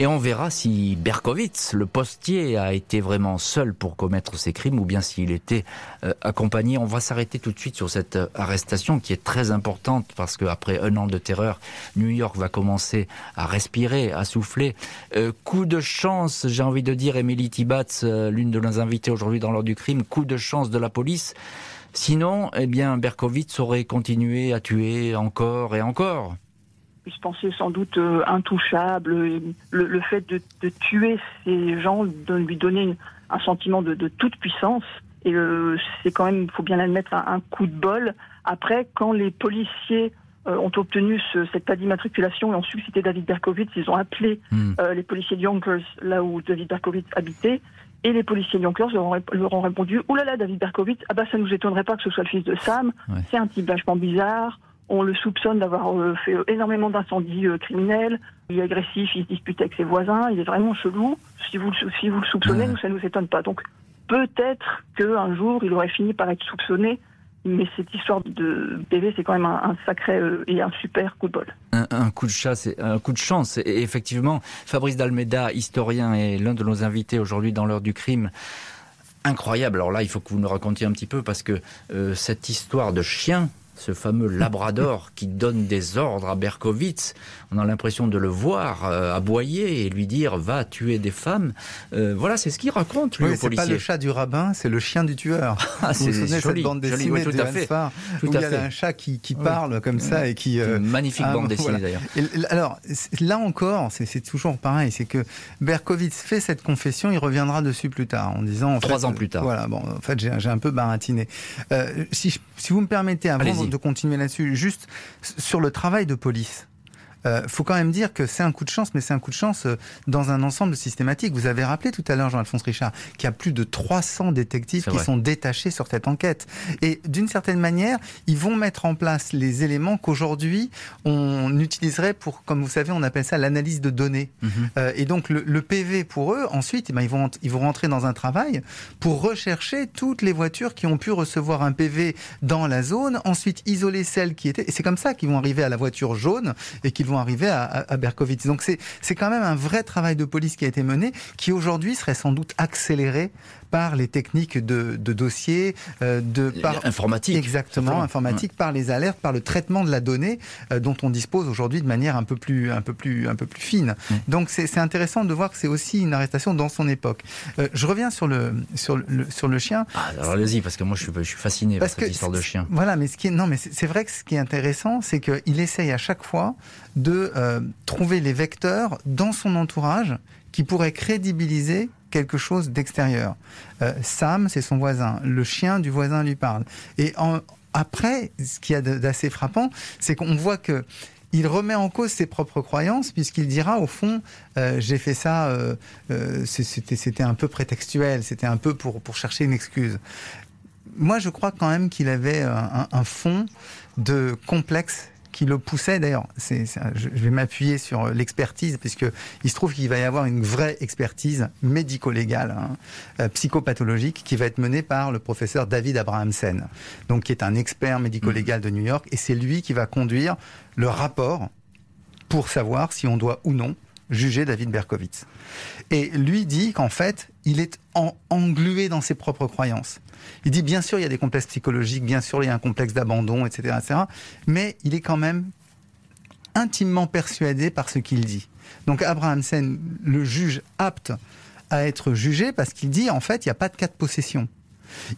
Et on verra si Berkowitz, le postier, a été vraiment seul pour commettre ces crimes ou bien s'il était euh, accompagné. On va s'arrêter tout de suite sur cette euh, arrestation qui est très importante parce qu'après un an de terreur, New York va commencer à respirer, à souffler. Euh, coup de chance, j'ai envie de dire, Emily Tibatz, l'une de nos invitées aujourd'hui dans l'ordre du crime, coup de chance de la police. Sinon, eh bien, Berkowitz aurait continué à tuer encore et encore se penser sans doute euh, intouchable. Le, fait de, tuer ces gens, de lui donner un sentiment de, toute puissance. Et euh, c'est quand même, il faut bien l'admettre, un, coup de bol. Après, quand les policiers euh, ont obtenu cette pas d'immatriculation et ont suscité David Berkowitz, ils ont appelé hmm. les policiers de Yonkers, là où David Berkowitz habitait. Et les policiers de Yonkers leur ont, répondu Ouh là là, David Berkowitz, ah bah ça nous étonnerait pas que ce soit le fils de Sam. C'est un type vachement bizarre. On le soupçonne d'avoir euh, fait énormément d'incendies euh, criminels. Il est agressif, il se dispute avec ses voisins, il est vraiment chelou. Si vous, si vous le soupçonnez, nous, ça ne nous étonne pas. Donc, peut-être qu'un jour, il aurait fini par être soupçonné mais cette histoire de PV, c'est quand même un, sacré euh, et un super coup de bol. Un, coup de chasse, un coup de chance. Et effectivement, Fabrice Dalmeda, historien et l'un de nos invités aujourd'hui dans l'heure du crime, incroyable. Alors là, il faut que vous nous racontiez un petit peu parce que euh, cette histoire de chien ce fameux labrador qui donne des ordres à Berkowitz. On a l'impression de le voir euh, aboyer et lui dire va tuer des femmes. Euh, voilà, c'est ce qu'il raconte lui C'est pas le chat du rabbin, c'est le chien du tueur. Ah, c'est cette bande dessinée de Farr, où il y a un chat qui, parle comme ça et qui euh, magnifique bande dessinée d'ailleurs. Alors là encore, c'est toujours pareil, c'est que Berkowitz fait cette confession, il reviendra dessus plus tard en disant trois ans plus tard. Voilà, bon, en fait j'ai un peu baratiné. si, si vous me permettez, avant de continuer là-dessus, juste sur le travail de police euh, faut quand même dire que c'est un coup de chance, mais c'est un coup de chance euh, dans un ensemble systématique. Vous avez rappelé tout à l'heure, Jean-Alphonse Richard, qu'il y a plus de 300 détectives qui sont détachés sur cette enquête. Et d'une certaine manière, ils vont mettre en place les éléments qu'aujourd'hui on utiliserait pour, comme vous savez, on appelle ça l'analyse de données. Mhm. Euh, et donc le, PV pour eux, ensuite, eh ben, ils, vont, ils vont rentrer dans un travail pour rechercher toutes les voitures qui ont pu recevoir un PV dans la zone, ensuite isoler celles qui étaient. Et c'est comme ça qu'ils vont arriver à la voiture jaune et qu'ils vont arriver à, à, Berkowitz. Donc c'est quand même un vrai travail de police qui a été mené, qui aujourd'hui serait sans doute accéléré par les techniques de, de dossier, euh, de par informatique, exactement informatique, par les alertes, par le traitement de la donnée euh, dont on dispose aujourd'hui de manière un peu plus un peu plus un peu plus fine. Donc c'est intéressant de voir que c'est aussi une arrestation dans son époque. Euh, je reviens sur le sur le sur le chien. Ah, alors allez-y parce que moi je suis je suis fasciné par cette histoire de chien. Voilà, mais ce qui est non mais c'est vrai que ce qui est intéressant, c'est qu'il essaye à chaque fois de trouver les vecteurs dans son entourage qui pourraient crédibiliser quelque chose d'extérieur. Euh, Sam, c'est son voisin. Le chien du voisin lui parle. Et après, ce qui y a d'assez frappant, c'est qu'on voit que il remet en cause ses propres croyances puisqu'il dira au fond euh, j'ai fait ça euh, c'était un peu prétextuel c'était un peu pour chercher une excuse moi je crois quand même qu'il avait un fond de complexe qui le poussait. D'ailleurs, je vais m'appuyer sur l'expertise, puisque il se trouve qu'il va y avoir une vraie expertise médico-légale, hein, euh, psychopathologique, qui va être menée par le professeur David Abrahamsen, donc qui est un expert médico-légal de New York, et c'est lui qui va conduire le rapport pour savoir si on doit ou non juger David Berkowitz. Et lui dit qu'en fait, il est englué dans ses propres croyances. Il dit bien sûr il y a des complexes psychologiques, bien sûr il y a un complexe d'abandon, etc., etc. Mais il est quand même intimement persuadé par ce qu'il dit. Donc Abrahamsen le juge apte à être jugé parce qu'il dit en fait il n'y a pas de cas de possession.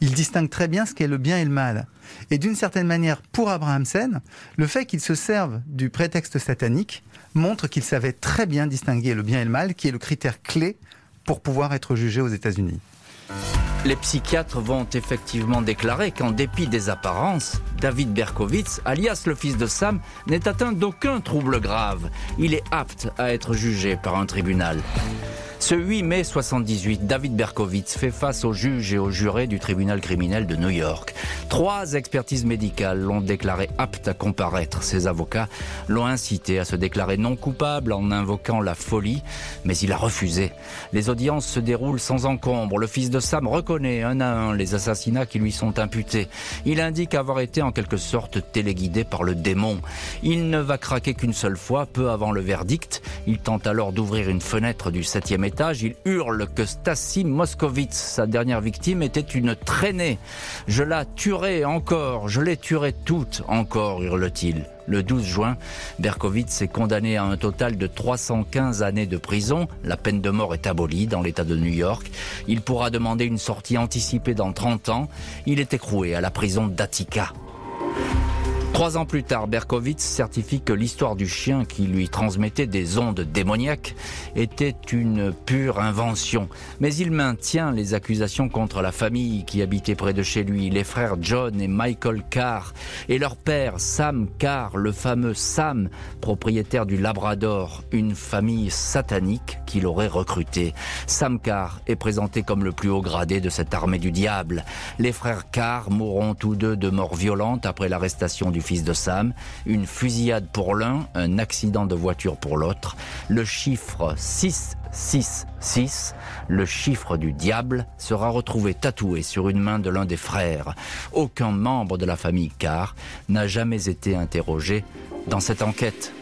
Il distingue très bien ce qu'est le bien et le mal. Et d'une certaine manière, pour Abrahamsen, le fait qu'il se serve du prétexte satanique montre qu'il savait très bien distinguer le bien et le mal, qui est le critère clé pour pouvoir être jugé aux États-Unis. Les psychiatres vont effectivement déclarer qu'en dépit des apparences, David Berkowitz, alias le fils de Sam, n'est atteint d'aucun trouble grave. Il est apte à être jugé par un tribunal. Ce 8 mai 78, David Berkowitz fait face aux juges et aux jurés du tribunal criminel de New York. Trois expertises médicales l'ont déclaré apte à comparaître. Ses avocats l'ont incité à se déclarer non coupable en invoquant la folie, mais il a refusé. Les audiences se déroulent sans encombre. Le fils de Sam reconnaît un à un les assassinats qui lui sont imputés. Il indique avoir été en quelque sorte téléguidé par le démon. Il ne va craquer qu'une seule fois, peu avant le verdict. Il tente alors d'ouvrir une fenêtre du septième étage il hurle que Stasi Moskovitz, sa dernière victime, était une traînée. Je la tuerai encore, je les tuerai toutes encore, hurle-t-il. Le 12 juin, Berkowitz est condamné à un total de 315 années de prison. La peine de mort est abolie dans l'État de New York. Il pourra demander une sortie anticipée dans 30 ans. Il est écroué à la prison d'Attica. Trois ans plus tard, Berkowitz certifie que l'histoire du chien qui lui transmettait des ondes démoniaques était une pure invention. Mais il maintient les accusations contre la famille qui habitait près de chez lui, les frères John et Michael Carr, et leur père Sam Carr, le fameux Sam, propriétaire du Labrador, une famille satanique qu'il aurait recruté. Sam Carr est présenté comme le plus haut gradé de cette armée du diable. Les frères Carr mourront tous deux de mort violente après l'arrestation du fils de Sam. Une fusillade pour l'un, un accident de voiture pour l'autre. Le chiffre 666, le chiffre du diable, sera retrouvé tatoué sur une main de l'un des frères. Aucun membre de la famille Carr n'a jamais été interrogé dans cette enquête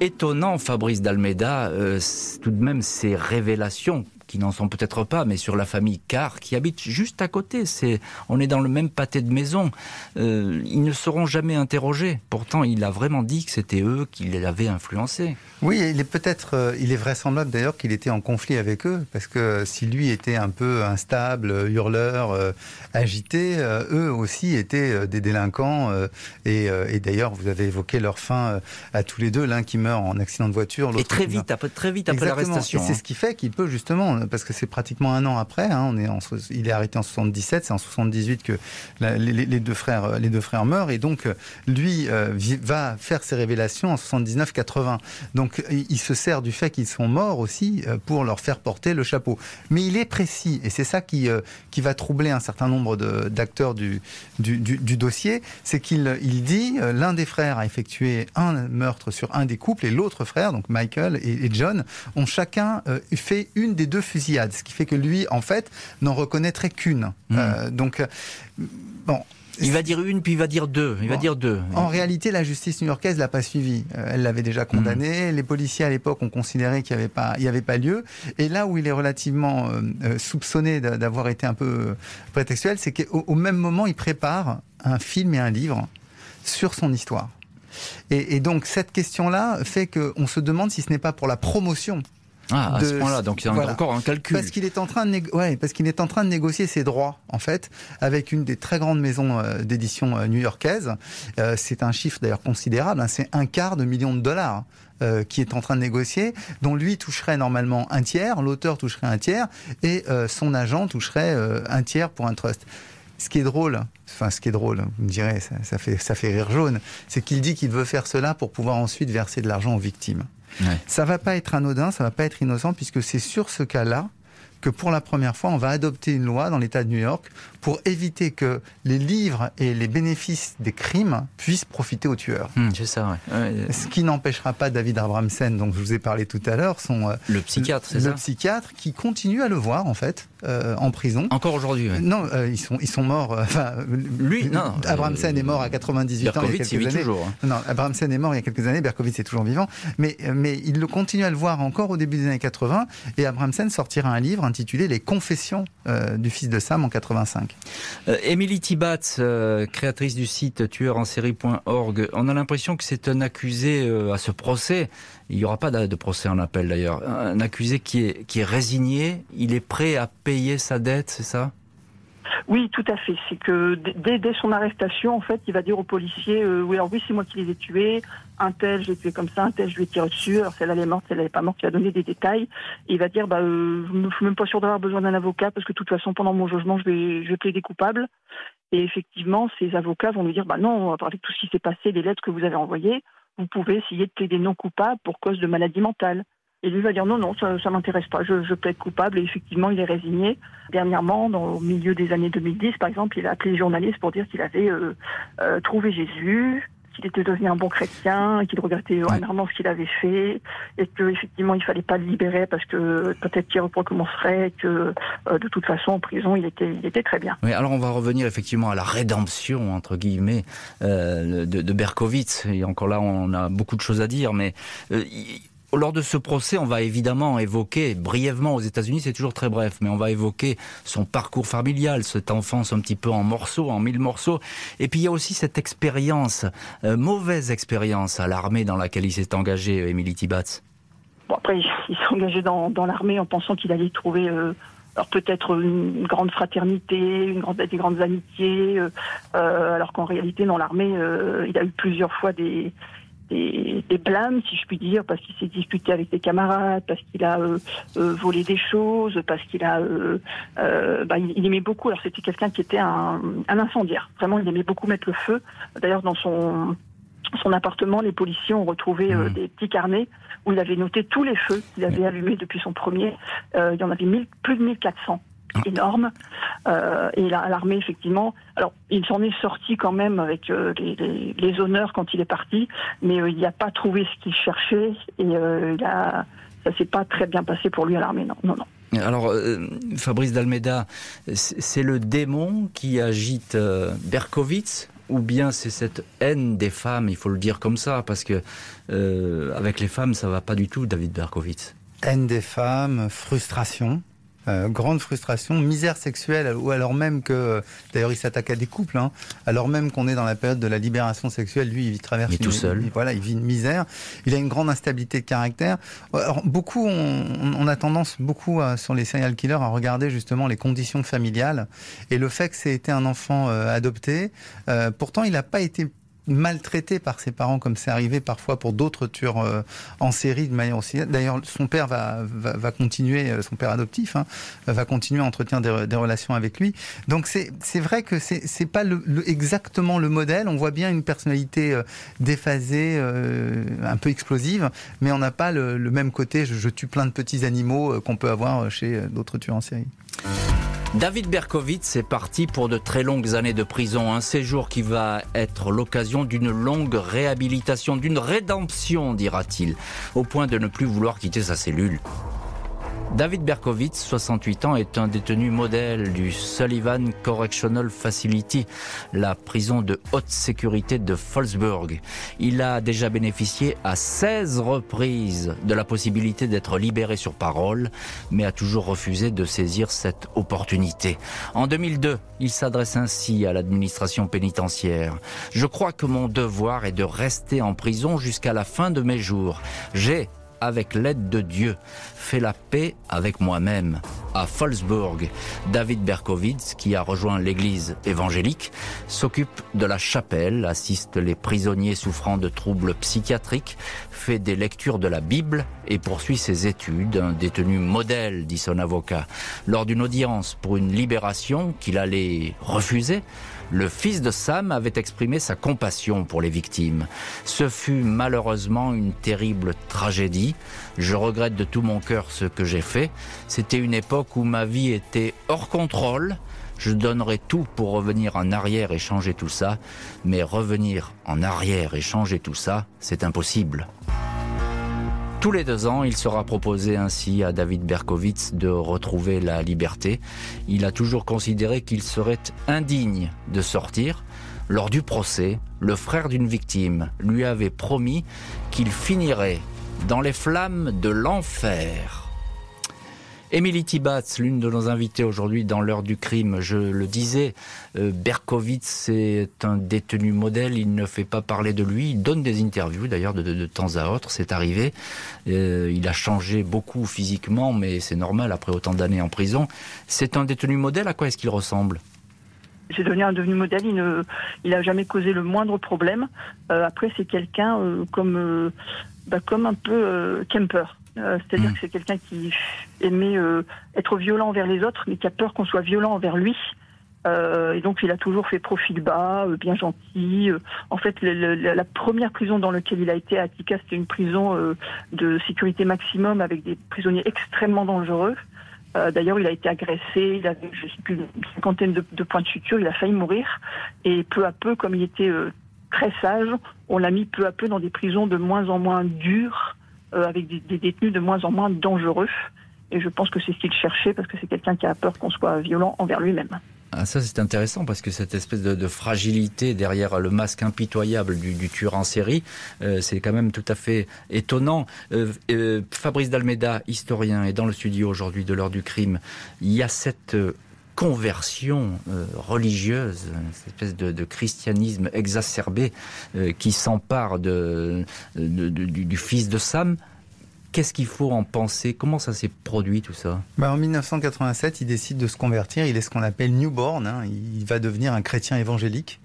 étonnant, Fabrice d'Almeida, euh, tout de même ces révélations qui n'en sont peut-être pas, mais sur la famille Carr qui habite juste à côté. C'est, on est dans le même pâté de maison. Euh, ils ne seront jamais interrogés. Pourtant, il a vraiment dit que c'était eux qui l'avaient influencé. Oui, il est peut-être, euh, il est vraisemblable d'ailleurs qu'il était en conflit avec eux, parce que si lui était un peu instable, hurleur, euh, agité, eux aussi étaient des délinquants. et, d'ailleurs, vous avez évoqué leur fin à tous les deux, l'un qui meurt en accident de voiture, l'autre. Et très vite, après, très vite après l'arrestation. C'est hein. ce qui fait qu'il peut justement parce que c'est pratiquement un an après. Hein, on est en, il est arrêté en 77, c'est en 78 que les, deux frères, les deux frères meurent, et donc lui euh, va faire ses révélations en 79-80. Donc il se sert du fait qu'ils sont morts aussi euh, pour leur faire porter le chapeau. Mais il est précis, et c'est ça qui, euh, qui va troubler un certain nombre d'acteurs du, du, du, dossier, c'est qu'il il dit l'un des frères a effectué un meurtre sur un des couples, et l'autre frère, donc Michael et, et John, ont chacun fait une des deux fusillades, ce qui fait que lui, en fait, n'en reconnaîtrait qu'une. Hmm. Euh, donc, bon. Il va dire une, puis il va dire deux. Il va dire deux. En réalité, la justice new-yorkaise l'a pas suivi. Euh, elle l'avait déjà condamné. Hmm. Les policiers à l'époque ont considéré qu'il n'y avait pas, il avait pas lieu. Et là où il est relativement euh, soupçonné d'avoir été un peu prétextuel, c'est qu'au même moment, il prépare un film et un livre sur son histoire. Et, et donc cette question-là fait qu'on se demande si ce n'est pas pour la promotion ah, à ce point-là, donc il y a encore un calcul. Parce qu'il est en train de ouais, parce qu'il est en train de négocier ses droits en fait avec une des très grandes maisons euh, d'édition euh, new-yorkaise. Euh, c'est un chiffre d'ailleurs considérable, hein, c'est un quart de million de dollars. Euh, qui est en train de négocier, dont lui toucherait normalement un tiers, l'auteur toucherait un tiers, et son agent toucherait un tiers pour un trust. Ce qui est drôle, enfin ce qui est drôle, vous me direz, ça, ça fait, ça fait rire jaune, c'est qu'il dit qu'il veut faire cela pour pouvoir ensuite verser de l'argent aux victimes. Ouais. Ça va pas être anodin, ça va pas être innocent, puisque c'est sur ce cas-là que pour la première fois, on va adopter une loi dans l'État de New York pour éviter que les livres et les bénéfices des crimes puissent profiter aux tueurs. Hmm, c'est ça, ouais. Ce qui n'empêchera pas David Abramsen, dont je vous ai parlé tout à l'heure, son euh, le psychiatre, c'est ça? Le psychiatre qui continue à le voir en fait euh, en prison. Encore aujourd'hui. Non, euh, ils sont ils sont morts. Enfin, lui, non. Abramsen est mort à 98 ans il y a quelques années. Toujours, hein. Non, Abramsen est mort il y a quelques années. Berkowitz est toujours vivant, mais mais il le continue à le voir encore au début des années 80. Et Abramsen sortira un livre intitulé Les Confessions du fils de Sam en 85. Émilie Tibat, euh, créatrice du site tueurensérie.org, on a l'impression que c'est un accusé euh, à ce procès. Il n'y aura pas de procès en appel d'ailleurs. Un accusé qui est, qui est résigné, il est prêt à payer sa dette, c'est ça? Oui, tout à fait. C'est que dès, son arrestation, en fait, il va dire aux policiers euh, oui, alors oui, c'est moi qui les ai tués. Un tel, je l'ai tué comme ça. Un tel, je lui ai tiré dessus. Alors celle-là, elle est morte, celle-là, elle n'est pas morte. Il va donner des détails. Il va dire bah, euh, je ne suis même pas sûr d'avoir besoin d'un avocat parce que de toute façon, pendant mon jugement, je vais, plaider coupable. Et effectivement, ces avocats vont lui dire bah non, avec tout ce qui s'est passé, les lettres que vous avez envoyées, vous pouvez essayer de plaider non coupable pour cause de maladie mentale. Et lui va dire non, non, ça ne m'intéresse pas, je, je plaide coupable. Et effectivement, il est résigné. Dernièrement, dans, au milieu des années 2010, par exemple, il a appelé les journalistes pour dire qu'il avait euh, euh, trouvé Jésus, qu'il était devenu un bon chrétien, qu'il regrettait énormément ce qu'il avait fait, et qu'effectivement, il fallait pas le libérer parce que peut-être qu'il recommencerait, et que euh, de toute façon, en prison, il était, il était très bien. Oui, alors on va revenir effectivement à la rédemption, entre guillemets, de, de Berkowitz. Et encore là, on a beaucoup de choses à dire, mais lors de ce procès, on va évidemment évoquer brièvement aux États-Unis, c'est toujours très bref, mais on va évoquer son parcours familial, cette enfance un petit peu en morceaux, en mille morceaux. Et puis il y a aussi cette expérience, euh, mauvaise expérience à l'armée dans laquelle il s'est engagé, Émilie Tibatz. Bon, après, il s'est engagé dans, l'armée en pensant qu'il allait trouver euh, peut-être une, grande fraternité, une grande, des grandes amitiés, euh, alors qu'en réalité, dans l'armée, il a eu plusieurs fois des, des, des, blâmes, si je puis dire, parce qu'il s'est disputé avec des camarades, parce qu'il a euh, euh, volé des choses, parce qu'il a, euh, bah, il, aimait beaucoup. Alors c'était quelqu'un qui était un, un, incendiaire. Vraiment, il aimait beaucoup mettre le feu. D'ailleurs, dans son son appartement, les policiers ont retrouvé mmh. des petits carnets où il avait noté tous les feux qu'il avait allumés depuis son premier. il y en avait mille, plus de 1400. Énorme. Euh, et l'armée, effectivement, alors il s'en est sorti quand même avec euh, les, honneurs quand il est parti, mais euh, il n'a pas trouvé ce qu'il cherchait et il a, ça s'est pas très bien passé pour lui à l'armée, non, non, non. Alors, Fabrice Dalmeda, c'est le démon qui agite Berkowitz ou bien c'est cette haine des femmes, il faut le dire comme ça, parce que avec les femmes, ça va pas du tout, David Berkowitz? Haine des femmes, frustration. Euh, grande frustration, misère sexuelle, ou alors même que, d'ailleurs, il s'attaque à des couples, hein, alors même qu'on est dans la période de la libération sexuelle, lui, il traverse. tout seul. voilà, il vit une misère. Il a une grande instabilité de caractère. Alors, beaucoup, on, a tendance beaucoup euh, sur les serial killers à regarder justement les conditions familiales et le fait que c'est été un enfant euh, adopté. pourtant, il n'a pas été maltraité par ses parents, comme c'est arrivé parfois pour d'autres tueurs euh, en série de manière aussi. D'ailleurs, son père va, va, continuer, euh, son père adoptif, hein, va continuer à entretenir des, relations avec lui. Donc c'est vrai que c'est pas exactement le modèle. On voit bien une personnalité euh, déphasée, un peu explosive, mais on n'a pas le, même côté. Je, tue plein de petits animaux qu'on peut avoir chez d'autres tueurs en série. David Berkowitz est parti pour de très longues années de prison, un séjour qui va être l'occasion d'une longue réhabilitation, d'une rédemption, dira-t-il, au point de ne plus vouloir quitter sa cellule. David Berkowitz, 68 ans, est un détenu modèle du Sullivan Correctional Facility, la prison de haute sécurité de Folsburg. Il a déjà bénéficié à 16 reprises de la possibilité d'être libéré sur parole, mais a toujours refusé de saisir cette opportunité. En 2002, il s'adresse ainsi à l'administration pénitentiaire. Je crois que mon devoir est de rester en prison jusqu'à la fin de mes jours. J'ai avec l'aide de Dieu, fait la paix avec moi-même. À Folsburg, David Berkowitz, qui a rejoint l'église évangélique, s'occupe de la chapelle, assiste les prisonniers souffrant de troubles psychiatriques, fait des lectures de la Bible et poursuit ses études. Un détenu modèle, dit son avocat. Lors d'une audience pour une libération qu'il allait refuser, le fils de Sam avait exprimé sa compassion pour les victimes. Ce fut malheureusement une terrible tragédie. Je regrette de tout mon cœur ce que j'ai fait. C'était une époque où ma vie était hors contrôle. Je donnerais tout pour revenir en arrière et changer tout ça, mais revenir en arrière et changer tout ça, c'est impossible. Tous les deux ans, il sera proposé ainsi à David Berkowitz de retrouver la liberté. Il a toujours considéré qu'il serait indigne de sortir. Lors du procès, le frère d'une victime lui avait promis qu'il finirait dans les flammes de l'enfer. Émilie Tibatz, l'une de nos invités aujourd'hui dans l'heure du crime, je le disais, euh, Berkowitz est un détenu modèle, il ne fait pas parler de lui, il donne des interviews d'ailleurs de, temps à autre, c'est arrivé. Euh, il a changé beaucoup physiquement, mais c'est normal après autant d'années en prison. C'est un détenu modèle, à quoi est-ce qu'il ressemble? C'est devenu un devenu modèle. Il ne, il jamais causé le moindre problème. Euh, après, c'est quelqu'un comme, bah, comme un peu Kemper. Euh, c'est-à-dire hmm. que c'est quelqu'un qui aimait euh, être violent envers les autres, mais qui a peur qu'on soit violent envers lui. Euh, et donc il a toujours fait profil bas, bien gentil. en fait, la première prison dans laquelle il a été à Attica, c'était une prison de sécurité maximum avec des prisonniers extrêmement dangereux. D'ailleurs, il a été agressé, il avait je sais plus, une cinquantaine de, de, points de suture, il a failli mourir. Et peu à peu, comme il était très sage, on l'a mis peu à peu dans des prisons de moins en moins dures, euh, avec des, détenus de moins en moins dangereux. Et je pense que c'est ce qu'il cherchait parce que c'est quelqu'un qui a peur qu'on soit violent envers lui-même. Ah, ça c'est intéressant parce que cette espèce de, fragilité derrière le masque impitoyable du, tueur en série, euh, c'est quand même tout à fait étonnant. Euh, Fabrice Dalmeda, historien, est dans le studio aujourd'hui de l'heure du crime. Il y a cette conversion religieuse, cette espèce de, christianisme exacerbé qui s'empare de, du, fils de Sam. Qu'est-ce qu'il faut en penser? Comment ça s'est produit tout ça? Bah En 1987, il décide de se convertir. Il est ce qu'on appelle newborn. Hein. Il va devenir un chrétien évangélique.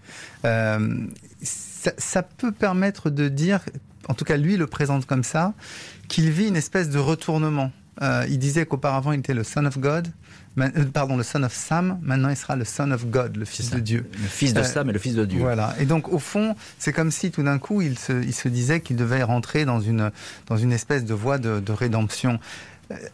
Euh, ça, peut permettre de dire, en tout cas lui le présente comme ça, qu'il vit une espèce de retournement. Euh, il disait qu'auparavant il était le Son of God, euh, pardon, le Son of Sam, maintenant il sera le Son of God, le Fils de Dieu. Le Fils de euh, Sam et le Fils de Dieu. Voilà. Et donc au fond, c'est comme si tout d'un coup il se, il se disait qu'il devait rentrer dans une, dans une espèce de voie de, de rédemption.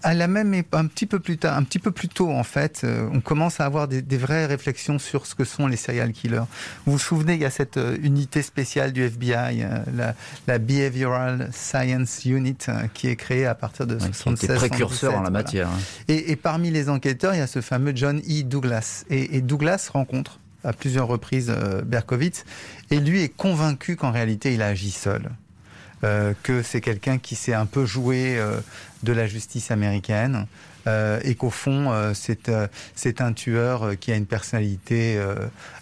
À la même un petit peu plus tard, un petit peu plus tôt en fait, euh, on commence à avoir des, vraies réflexions sur ce que sont les serial killers. Vous vous souvenez, il y a cette euh, unité spéciale du FBI, euh, la, Behavioral Science Unit, qui est créée à partir de ouais, 76. précurseur en la matière. Hein. Et, parmi les enquêteurs, il y a ce fameux John E. Douglas. Et, Douglas rencontre à plusieurs reprises Berkowitz, et lui est convaincu qu'en réalité, il a agi seul. Euh, que c'est quelqu'un qui s'est un peu joué euh, de la justice américaine. Euh, et qu'au fond, c'est un tueur qui a une personnalité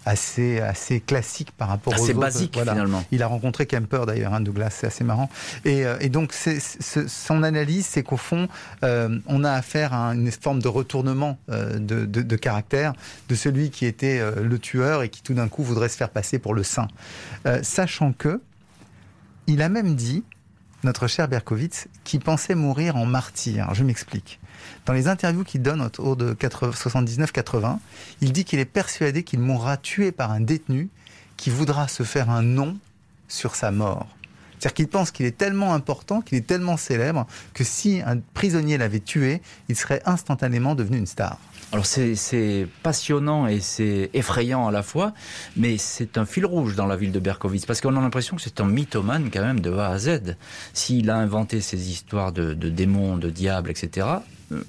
assez, assez classique par rapport assez aux autres. basique finalement. Il a rencontré Kemper d'ailleurs, hein, Douglas, c'est assez marrant. Et, et donc son analyse, c'est qu'au fond, on a affaire à une forme de retournement de, de, de, caractère de celui qui était le tueur et qui tout d'un coup voudrait se faire passer pour le saint. sachant que il a même dit, notre cher Berkowitz, qu'il pensait mourir en martyr. Je m'explique. Dans les interviews qu'il donne autour de 79-80, il dit qu'il est persuadé qu'il mourra tué par un détenu qui voudra se faire un nom sur sa mort. C'est-à-dire qu'il pense qu'il est tellement important, qu'il est tellement célèbre, que si un prisonnier l'avait tué, il serait instantanément devenu une star. Alors c'est passionnant et c'est effrayant à la fois, mais c'est un fil rouge dans la ville de Berkowitz, parce qu'on a l'impression que c'est un mythomane quand même de A à Z. S'il a inventé ces histoires de, de démons, de diables, etc.,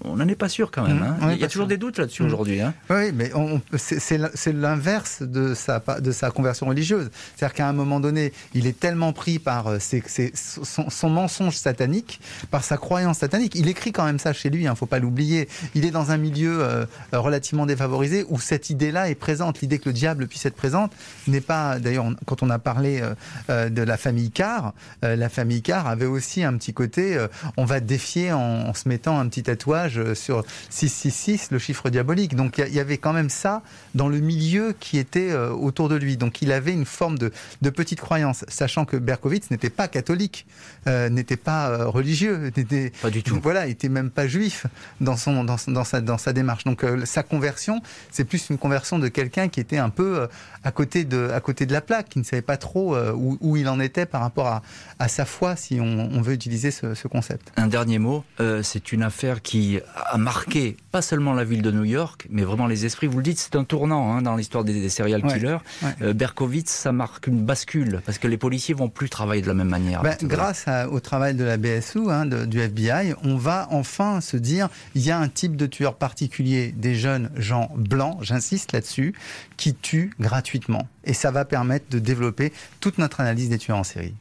on n'en est pas sûr quand même. Mmh. Hein. Il y a toujours des doutes là-dessus mmh. aujourd'hui. Hein. Oui, mais c'est l'inverse de sa, de sa conversion religieuse. C'est-à-dire qu'à un moment donné, il est tellement pris par euh, son, mensonge satanique, par sa croyance satanique. Il écrit quand même ça chez lui, il hein, ne faut pas l'oublier. Il est dans un milieu euh, relativement défavorisé où cette idée-là est présente. L'idée que le diable puisse être présente n'est pas. D'ailleurs, quand on a parlé euh, de la famille Carr, la famille Carr avait aussi un petit côté on va défier en, en se mettant un petit tatouage euh, sur 666, le chiffre diabolique. Donc il y avait quand même ça dans le milieu qui était euh, autour de lui. Donc il avait une forme de, petite croyance, sachant que Berkowitz n'était pas catholique, euh, n'était pas religieux, n'était pas du tout. Voilà, il était même pas juif dans son dans, sa dans sa démarche. Donc sa conversion, c'est plus une conversion de quelqu'un qui était un peu à côté de à côté de la plaque, qui ne savait pas trop où, il en était par rapport à, à sa foi, si on, veut utiliser ce, ce, concept. Un dernier mot, c'est une affaire qui a marqué pas seulement la ville de New York, mais vraiment les esprits. Vous le dites, c'est un tournant hein, dans l'histoire des, serial killers. Euh, Berkowitz, ça marque une bascule parce que les policiers vont plus travailler de la même manière. Ben, grâce au travail de la BSU, hein, du FBI, on va enfin se dire il y a un type de tueur particulier, des jeunes gens blancs, j'insiste là-dessus, qui tuent gratuitement. Et ça va permettre de développer toute notre analyse des tueurs en série.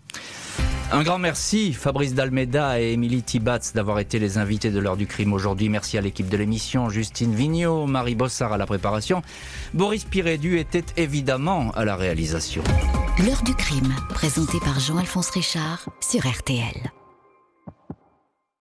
Un grand merci Fabrice Dalmeda et Émilie Tibatz d'avoir été les invités de l'heure du crime aujourd'hui. Merci à l'équipe de l'émission, Justine Vignot, Marie Bossard à la préparation. Boris Pirédu était évidemment à la réalisation. L'heure du crime, présenté par Jean-Alphonse Richard sur RTL.